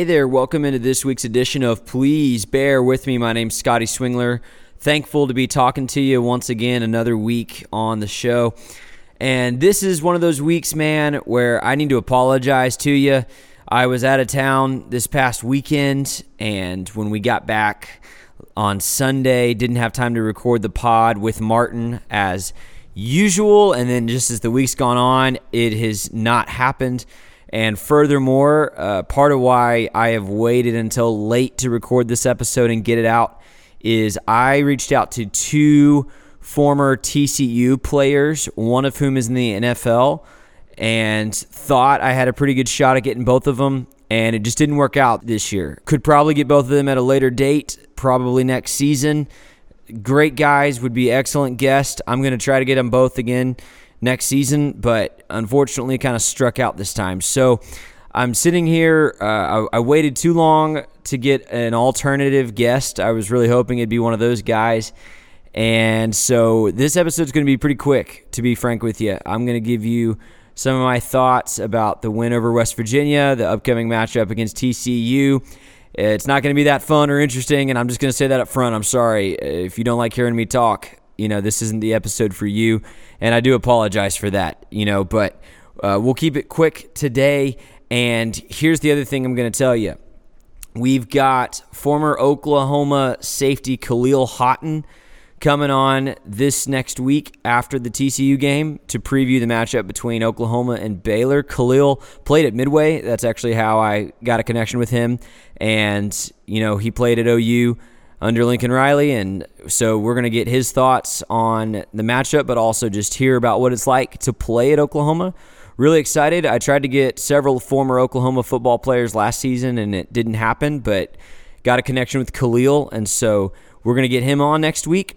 Hey there. Welcome into this week's edition of Please Bear With Me. My name's Scotty Swingler. Thankful to be talking to you once again, another week on the show. And this is one of those weeks, man, where I need to apologize to you. I was out of town this past weekend, and when we got back on Sunday, didn't have time to record the pod with Martin as usual. And then just as the week's gone on, it has not happened. And furthermore, uh, part of why I have waited until late to record this episode and get it out is I reached out to two former TCU players, one of whom is in the NFL, and thought I had a pretty good shot at getting both of them. And it just didn't work out this year. Could probably get both of them at a later date, probably next season. Great guys, would be excellent guests. I'm going to try to get them both again next season, but unfortunately, kind of struck out this time. So I'm sitting here. Uh, I, I, waited too long to get an alternative guest. I was really hoping it'd be one of those guys. And so this episode's going to be pretty quick, to be frank with you. I'm going to give you some of my thoughts about the win over West Virginia, the upcoming matchup against TCU. It's not going to be that fun or interesting, and I'm just going to say that up front. I'm sorry. If you don't like hearing me talk, you know, this isn't the episode for you, and I do apologize for that, you know, but uh, we'll keep it quick today. And here's the other thing I'm going to tell you. We've got former Oklahoma safety Khalil Haughton coming on this next week after the TCU game to preview the matchup between Oklahoma and Baylor. Khalil played at Midway. That's actually how I got a connection with him. And, you know, he played at OU under Lincoln Riley. And so we're going to get his thoughts on the matchup, but also just hear about what it's like to play at Oklahoma. Really excited. I tried to get several former Oklahoma football players last season and it didn't happen, but got a connection with Khalil. And so we're going to get him on next week.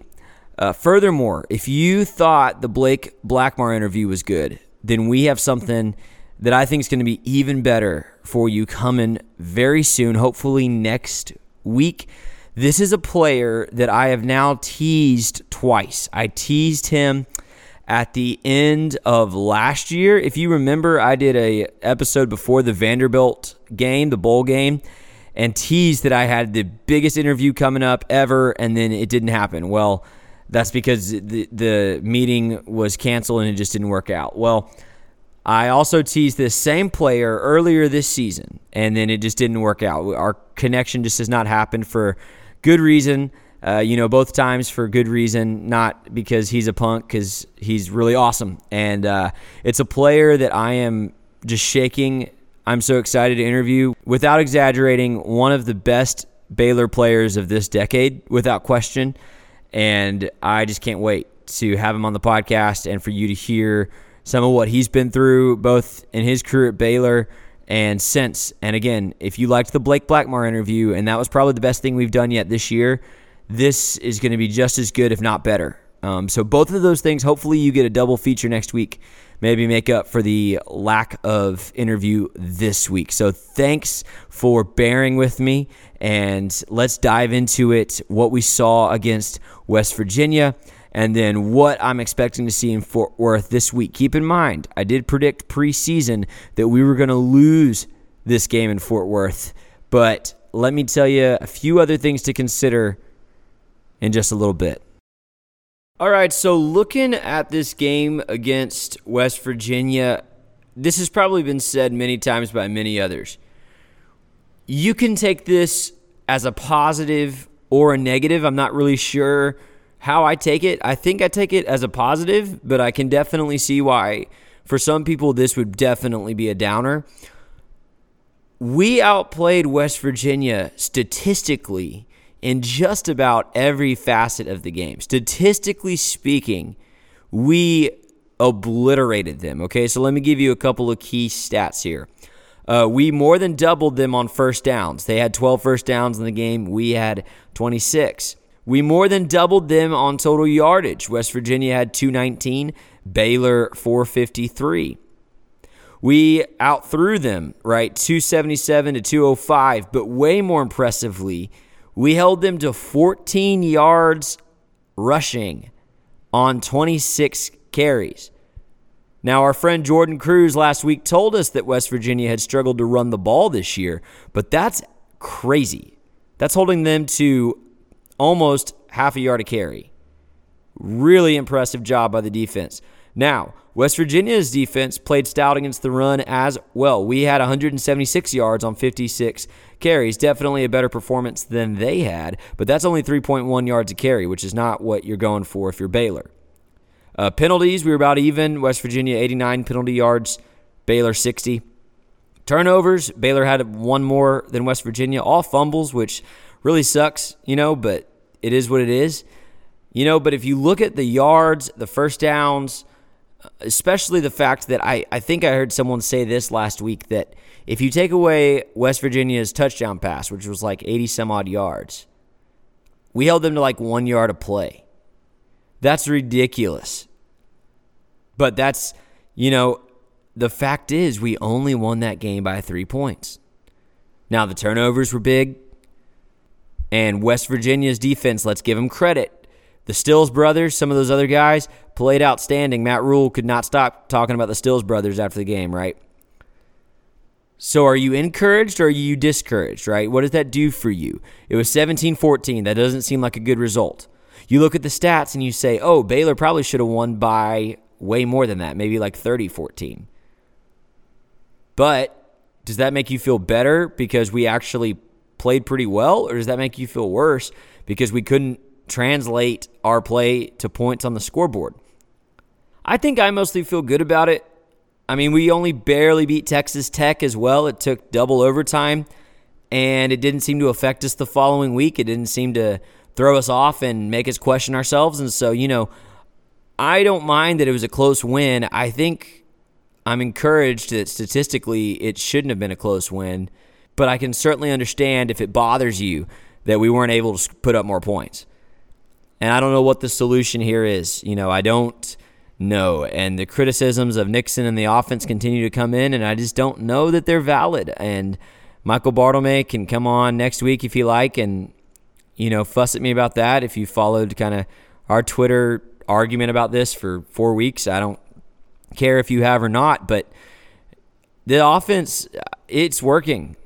Uh, furthermore, if you thought the Blake Blackmar interview was good, then we have something that I think is going to be even better for you coming very soon, hopefully next week. This is a player that I have now teased twice. I teased him at the end of last year. If you remember, I did a episode before the Vanderbilt game, the bowl game, and teased that I had the biggest interview coming up ever, and then it didn't happen. Well, that's because the, the meeting was canceled and it just didn't work out. Well, I also teased this same player earlier this season, and then it just didn't work out. Our connection just has not happened for good reason. Uh, you know, both times for good reason, not because he's a punk, because he's really awesome. And uh, it's a player that I am just shaking. I'm so excited to interview. Without exaggerating, one of the best Baylor players of this decade, without question. And I just can't wait to have him on the podcast and for you to hear some of what he's been through, both in his career at Baylor and since. And again, if you liked the Blake Blackmar interview, and that was probably the best thing we've done yet this year, this is going to be just as good, if not better. Um, so both of those things, hopefully you get a double feature next week. Maybe make up for the lack of interview this week. So thanks for bearing with me, and let's dive into it. What we saw against West Virginia, and then what I'm expecting to see in Fort Worth this week. Keep in mind, I did predict preseason that we were going to lose this game in Fort Worth, but let me tell you a few other things to consider in just a little bit. All right, so looking at this game against West Virginia, this has probably been said many times by many others. You can take this as a positive or a negative. I'm not really sure how I take it. I think I take it as a positive, but I can definitely see why for some people this would definitely be a downer. We outplayed West Virginia statistically in just about every facet of the game. Statistically speaking, we obliterated them. Okay, so let me give you a couple of key stats here. Uh, we more than doubled them on first downs. They had 12 first downs in the game. We had 26. We more than doubled them on total yardage. West Virginia had 219, Baylor 453. We outthrew them, right? 277 to 205, but way more impressively, we held them to 14 yards rushing on 26 carries. Now, our friend Jordan Cruz last week told us that West Virginia had struggled to run the ball this year, but that's crazy. That's holding them to almost half a yard a carry. Really impressive job by the defense. Now, West Virginia's defense played stout against the run as well. We had 176 yards on 56 carries. Definitely a better performance than they had, but that's only 3.1 yards a carry, which is not what you're going for if you're Baylor. Uh, penalties, we were about even. West Virginia, 89 penalty yards, Baylor, 60. Turnovers, Baylor had one more than West Virginia. All fumbles, which really sucks, you know, but it is what it is. You know, but if you look at the yards, the first downs, especially the fact that I, I think I heard someone say this last week that if you take away West Virginia's touchdown pass, which was like 80 some odd yards, we held them to like one yard of play. That's ridiculous. But that's, you know, the fact is we only won that game by three points. Now, the turnovers were big, and West Virginia's defense, let's give them credit, the Stills brothers, some of those other guys played outstanding. Matt Rhule could not stop talking about the Stills brothers after the game, right? So are you encouraged or are you discouraged, right? What does that do for you? It was 17-14. That doesn't seem like a good result. You look at the stats and you say, "Oh, Baylor probably should have won by way more than that, maybe like 30-14." But does that make you feel better because we actually played pretty well or does that make you feel worse because we couldn't translate our play to points on the scoreboard. I think I mostly feel good about it. I mean, we only barely beat Texas Tech as well. It took double overtime, and it didn't seem to affect us the following week. It didn't seem to throw us off and make us question ourselves. And so, you know, I don't mind that it was a close win. I think I'm encouraged that statistically it shouldn't have been a close win, but I can certainly understand if it bothers you that we weren't able to put up more points. And I don't know what the solution here is. You know, I don't know. And the criticisms of Nixon and the offense continue to come in, and I just don't know that they're valid. And Michael Bartlemay can come on next week if you like and, you know, fuss at me about that. If you followed kind of our Twitter argument about this for four weeks, I don't care if you have or not, but the offense, uh, it's working.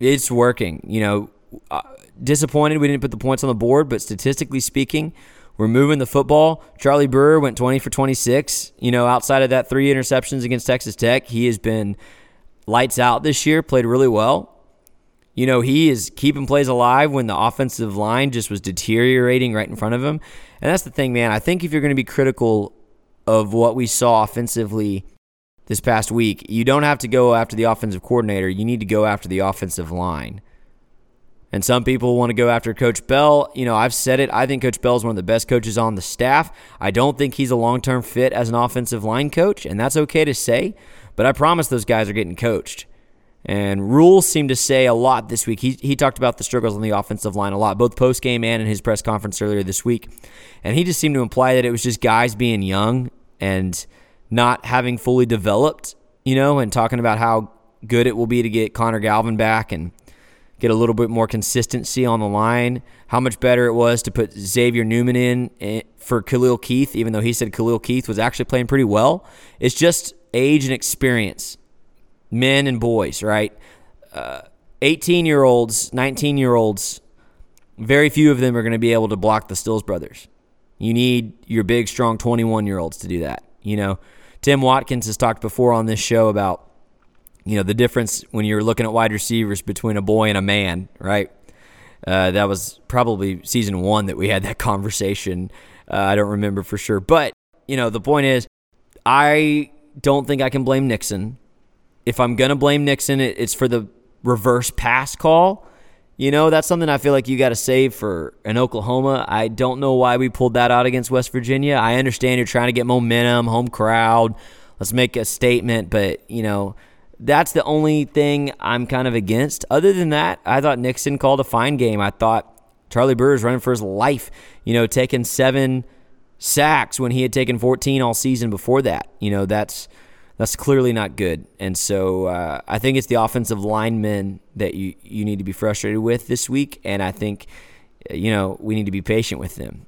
It's working. You know, uh, disappointed we didn't put the points on the board, but statistically speaking, we're moving the football. Charlie Brewer went 20 for 26. You know, outside of that three interceptions against Texas Tech, he has been lights out this year, played really well. You know, he is keeping plays alive when the offensive line just was deteriorating right in front of him. And that's the thing, man. I think if you're going to be critical of what we saw offensively this past week, you don't have to go after the offensive coordinator. You need to go after the offensive line. And some people want to go after Coach Bell. You know, I've said it. I think Coach Bell is one of the best coaches on the staff. I don't think he's a long term fit as an offensive line coach, and that's okay to say. But I promise those guys are getting coached. And Rhule seemed to say a lot this week. He, he talked about the struggles on the offensive line a lot, both post game and in his press conference earlier this week. And he just seemed to imply that it was just guys being young and not having fully developed, you know, and talking about how good it will be to get Connor Galvin back and get a little bit more consistency on the line. How much better it was to put Xavier Newman in eh, for Khalil Keith, even though he said Khalil Keith was actually playing pretty well. It's just age and experience, men and boys, right? 18 uh, year olds, 19 year olds, very few of them are going to be able to block the Stills brothers. You need your big, strong 21 year olds to do that. You know, Tim Watkins has talked before on this show about you know the difference when you're looking at wide receivers between a boy and a man, right? Uh, that was probably season one that we had that conversation. Uh, I don't remember for sure, but you know the point is, I don't think I can blame Nixon. If I'm gonna blame Nixon, it's for the reverse pass call. You know, that's something I feel like you got to save for an Oklahoma. I don't know why we pulled that out against West Virginia. I understand you're trying to get momentum, home crowd. Let's make a statement, but you know, that's the only thing I'm kind of against. Other than that, I thought Nixon called a fine game. I thought Charlie Brewer is running for his life, you know, taking seven sacks when he had taken 14 all season before that. You know, that's that's clearly not good. And so uh, I think it's the offensive linemen that you, you need to be frustrated with this week. And I think, you know, we need to be patient with them.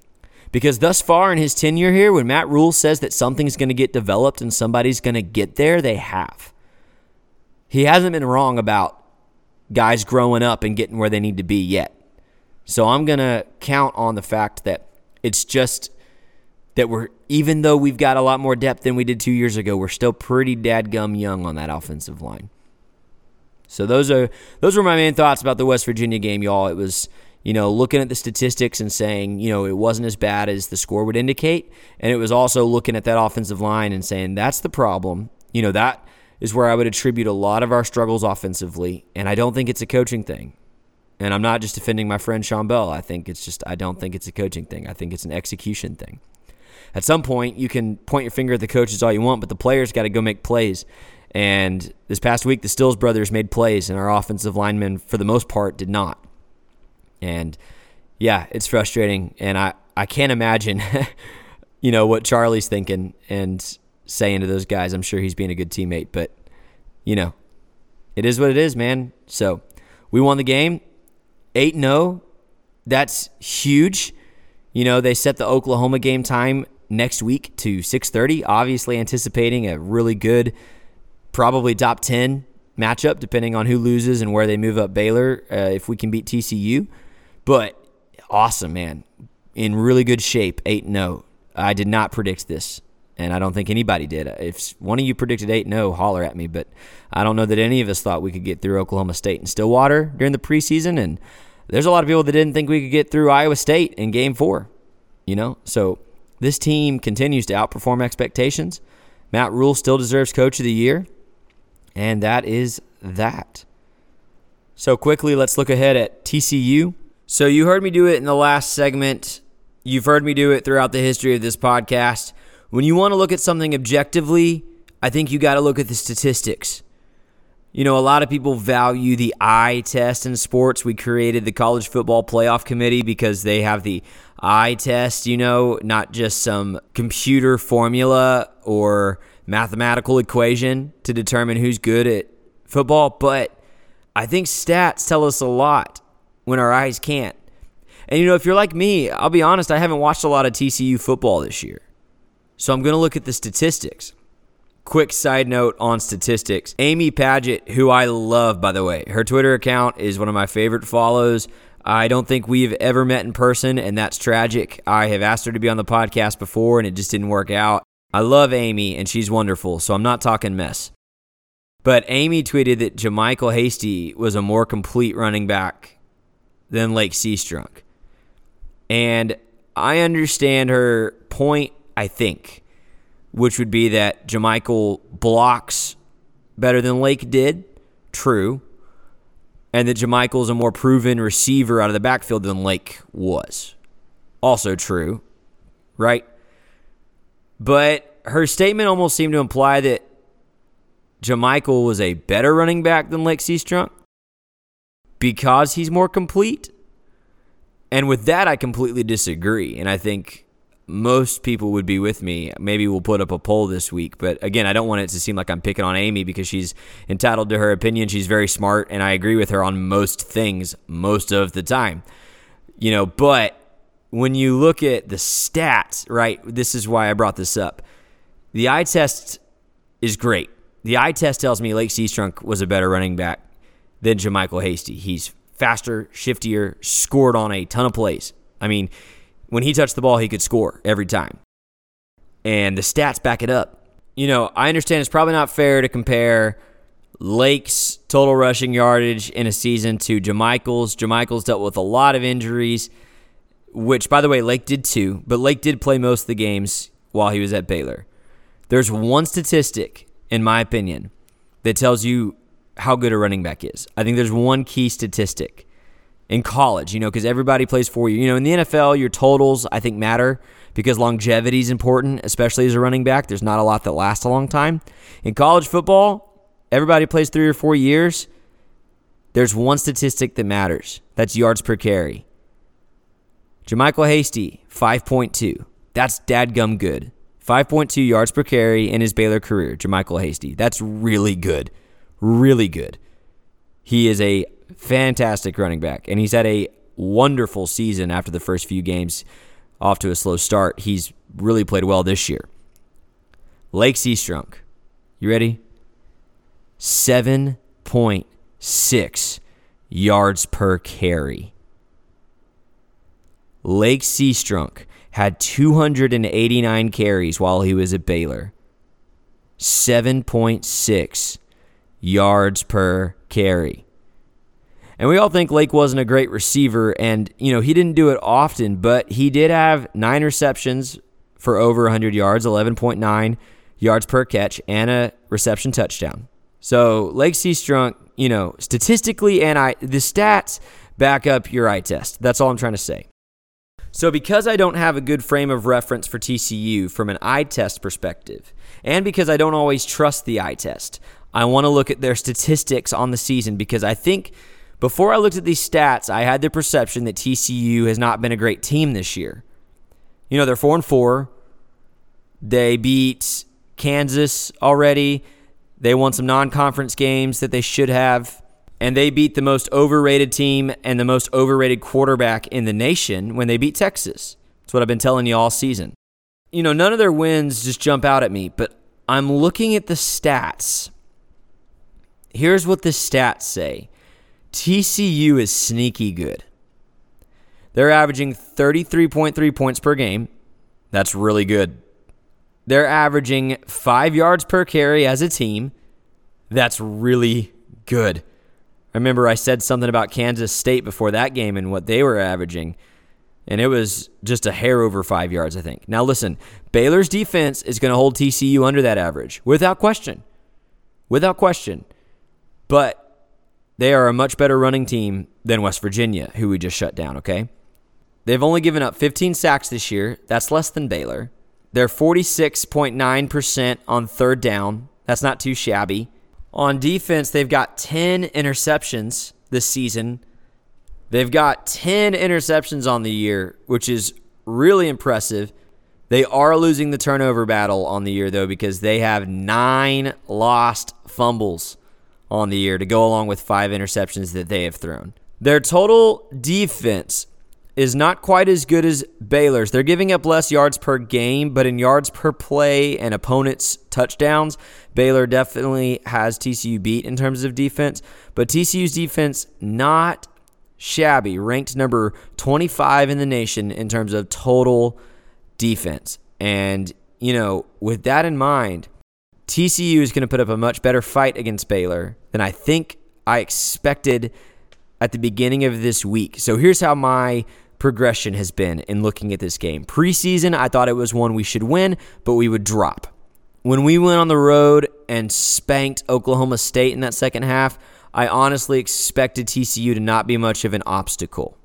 Because thus far in his tenure here, when Matt Rhule says that something's going to get developed and somebody's going to get there, they have. He hasn't been wrong about guys growing up and getting where they need to be yet. So I'm going to count on the fact that it's just that we're, even though we've got a lot more depth than we did two years ago, we're still pretty dadgum young on that offensive line. So those are those were my main thoughts about the West Virginia game, y'all. It was you know looking at the statistics and saying you know it wasn't as bad as the score would indicate, and it was also looking at that offensive line and saying that's the problem. You know that is where I would attribute a lot of our struggles offensively, and I don't think it's a coaching thing. And I'm not just defending my friend Shawn Bell. I think it's just I don't think it's a coaching thing. I think it's an execution thing. At some point, you can point your finger at the coaches all you want, but the players got to go make plays. And this past week, the Stills brothers made plays, and our offensive linemen, for the most part, did not. And yeah, it's frustrating. And I, I can't imagine, you know, what Charlie's thinking and saying to those guys. I'm sure he's being a good teammate, but, you know, it is what it is, man. So we won the game 8 0. That's huge. You know, they set the Oklahoma game time next week to 6:30, obviously anticipating a really good probably top 10 matchup, depending on who loses and where they move up Baylor uh, if we can beat TCU. But awesome, man. In really good shape, 8 0. I did not predict this, and I don't think anybody did. If one of you predicted 8 0, holler at me. But I don't know that any of us thought we could get through Oklahoma State and Stillwater during the preseason. And there's a lot of people that didn't think we could get through Iowa State in game four, you know? So this team continues to outperform expectations. Matt Rhule still deserves Coach of the Year. And that is that. So, quickly, let's look ahead at TCU. So, you heard me do it in the last segment. You've heard me do it throughout the history of this podcast. When you want to look at something objectively, I think you got to look at the statistics. You know, a lot of people value the eye test in sports. We created the College Football Playoff Committee because they have the eye test, you know, not just some computer formula or mathematical equation to determine who's good at football, but I think stats tell us a lot when our eyes can't. And you know, if you're like me, I'll be honest, I haven't watched a lot of TCU football this year. So I'm going to look at the statistics. Quick side note on statistics. Amy Padgett, who I love, by the way, her Twitter account is one of my favorite follows. I don't think we've ever met in person, and that's tragic. I have asked her to be on the podcast before, and it just didn't work out. I love Amy, and she's wonderful, so I'm not talking mess. But Amy tweeted that JaMycal Hasty was a more complete running back than Lake Seastrunk. And I understand her point, I think, which would be that JaMycal blocks better than Lake did. True. And that JaMycal is a more proven receiver out of the backfield than Lake was. Also true. Right? But her statement almost seemed to imply that JaMycal was a better running back than Lake Seastrunk because he's more complete. And with that, I completely disagree. And I think most people would be with me. Maybe we'll put up a poll this week. But again, I don't want it to seem like I'm picking on Amy because she's entitled to her opinion. She's very smart, and I agree with her on most things most of the time. You know, but when you look at the stats, right, this is why I brought this up. The eye test is great. The eye test tells me Lake Seastrunk was a better running back than JaMycal Hasty. He's faster, shiftier, scored on a ton of plays. I mean, when he touched the ball, he could score every time. And the stats back it up. You know, I understand it's probably not fair to compare Lake's total rushing yardage in a season to JaMycal's. JaMycal's dealt with a lot of injuries which, by the way, Lake did too, but Lake did play most of the games while he was at Baylor. There's one statistic, in my opinion, that tells you how good a running back is. I think there's one key statistic in college, you know, because everybody plays for you. You know, in the NFL, your totals, I think, matter because longevity is important, especially as a running back. There's not a lot that lasts a long time. In college football, everybody plays three or four years. There's one statistic that matters that's yards per carry. JaMycal Hasty, 5.2. That's dadgum good. 5.2 yards per carry in his Baylor career, JaMycal Hasty. That's really good. Really good. He is a fantastic running back, and he's had a wonderful season after the first few games. off to a slow start. He's really played well this year. Lake Seastrunk, you ready? 7.6 yards per carry. Lake Seastrunk had 289 carries while he was at Baylor. 7.6 yards per carry. And we all think Lake wasn't a great receiver, and you know he didn't do it often, but he did have nine receptions for over 100 yards, 11.9 yards per catch, and a reception touchdown. So Lake Seastrunk, you know, statistically and I the stats back up your eye test. That's all I'm trying to say. So because I don't have a good frame of reference for TCU from an eye test perspective, and because I don't always trust the eye test, I want to look at their statistics on the season because I think before I looked at these stats, I had the perception that TCU has not been a great team this year. You know, they're 4 and 4. They beat Kansas already. They won some non-conference games that they should have and they beat the most overrated team and the most overrated quarterback in the nation when they beat Texas. That's what I've been telling you all season. You know, none of their wins just jump out at me, but I'm looking at the stats. Here's what the stats say TCU is sneaky good. They're averaging 33.3 points per game. That's really good. They're averaging five yards per carry as a team. That's really good. I remember I said something about Kansas State before that game and what they were averaging, and it was just a hair over five yards, I think. Now, listen, Baylor's defense is going to hold TCU under that average without question. Without question. But they are a much better running team than West Virginia, who we just shut down, okay? They've only given up 15 sacks this year. That's less than Baylor. They're 46.9% on third down. That's not too shabby. On defense, they've got 10 interceptions this season. They've got 10 interceptions on the year, which is really impressive. They are losing the turnover battle on the year, though, because they have nine lost fumbles on the year to go along with five interceptions that they have thrown. Their total defense is not quite as good as Baylor's. They're giving up less yards per game, but in yards per play and opponents' touchdowns, Baylor definitely has TCU beat in terms of defense. But TCU's defense, not shabby, ranked number 25 in the nation in terms of total defense. And, you know, with that in mind, TCU is going to put up a much better fight against Baylor than I think I expected at the beginning of this week. So here's how my progression has been in looking at this game. Preseason, I thought it was one we should win, but we would drop. When we went on the road and spanked Oklahoma State in that second half, I honestly expected TCU to not be much of an obstacle.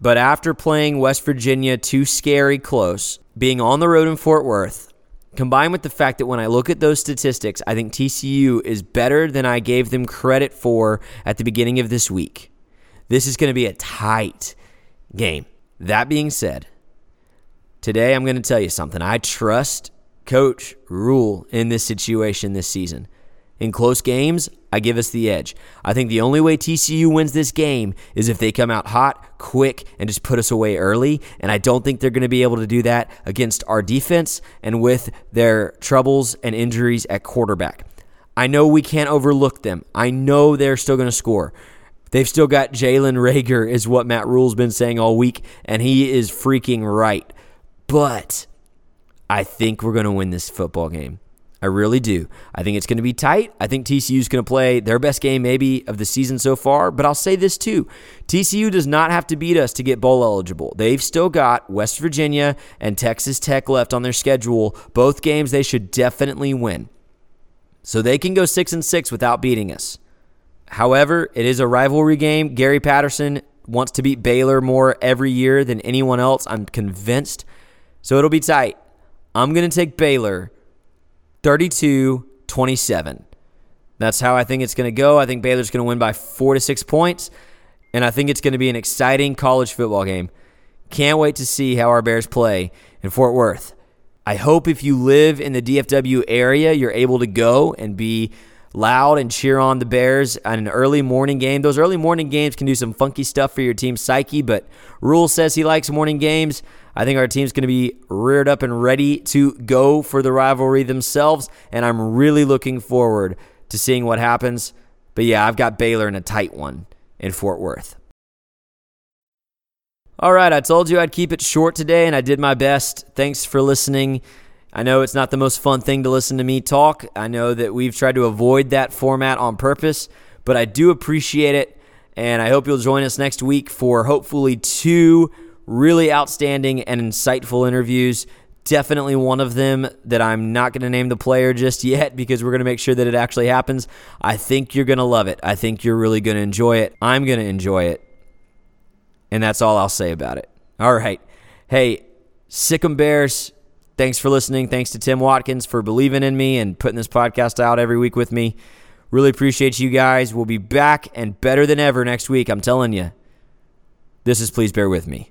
But after playing West Virginia too scary close, being on the road in Fort Worth, combined with the fact that when I look at those statistics, I think TCU is better than I gave them credit for at the beginning of this week. This is going to be a tight game. That being said, today I'm going to tell you something. I trust Coach Rhule in this situation this season. In close games, I give us the edge. I think the only way TCU wins this game is if they come out hot, quick, and just put us away early. And I don't think they're going to be able to do that against our defense and with their troubles and injuries at quarterback. I know we can't overlook them. I know they're still going to score. They've still got Jalen Reagor, is what Matt Rhule's been saying all week, and he is freaking right. But I think we're going to win this football game. I really do. I think it's going to be tight. I think TCU is going to play their best game, maybe, of the season so far. But I'll say this too TCU does not have to beat us to get bowl eligible. They've still got West Virginia and Texas Tech left on their schedule. Both games they should definitely win. So they can go 6 and 6 without beating us. However, it is a rivalry game. Gary Patterson wants to beat Baylor more every year than anyone else. I'm convinced. So it'll be tight. I'm going to take Baylor 32 27. That's how I think it's going to go. I think Baylor's going to win by four to six points. And I think it's going to be an exciting college football game. Can't wait to see how our Bears play in Fort Worth. I hope if you live in the DFW area, you're able to go and be loud and cheer on the Bears on an early morning game. Those early morning games can do some funky stuff for your team's psyche, but Rhule says he likes morning games. I think our team's going to be reared up and ready to go for the rivalry themselves, and I'm really looking forward to seeing what happens. But yeah, I've got Baylor in a tight one in Fort Worth. All right, I told you I'd keep it short today, and I did my best. Thanks for listening. I know it's not the most fun thing to listen to me talk. I know that we've tried to avoid that format on purpose, but I do appreciate it. And I hope you'll join us next week for hopefully two really outstanding and insightful interviews. Definitely one of them that I'm not going to name the player just yet because we're going to make sure that it actually happens. I think you're going to love it. I think you're really going to enjoy it. I'm going to enjoy it. And that's all I'll say about it. All right. Hey, Sick'em Bears. Thanks for listening. Thanks to Tim Watkins for believing in me and putting this podcast out every week with me. Really appreciate you guys. We'll be back and better than ever next week. I'm telling you. This is Please Bear With Me.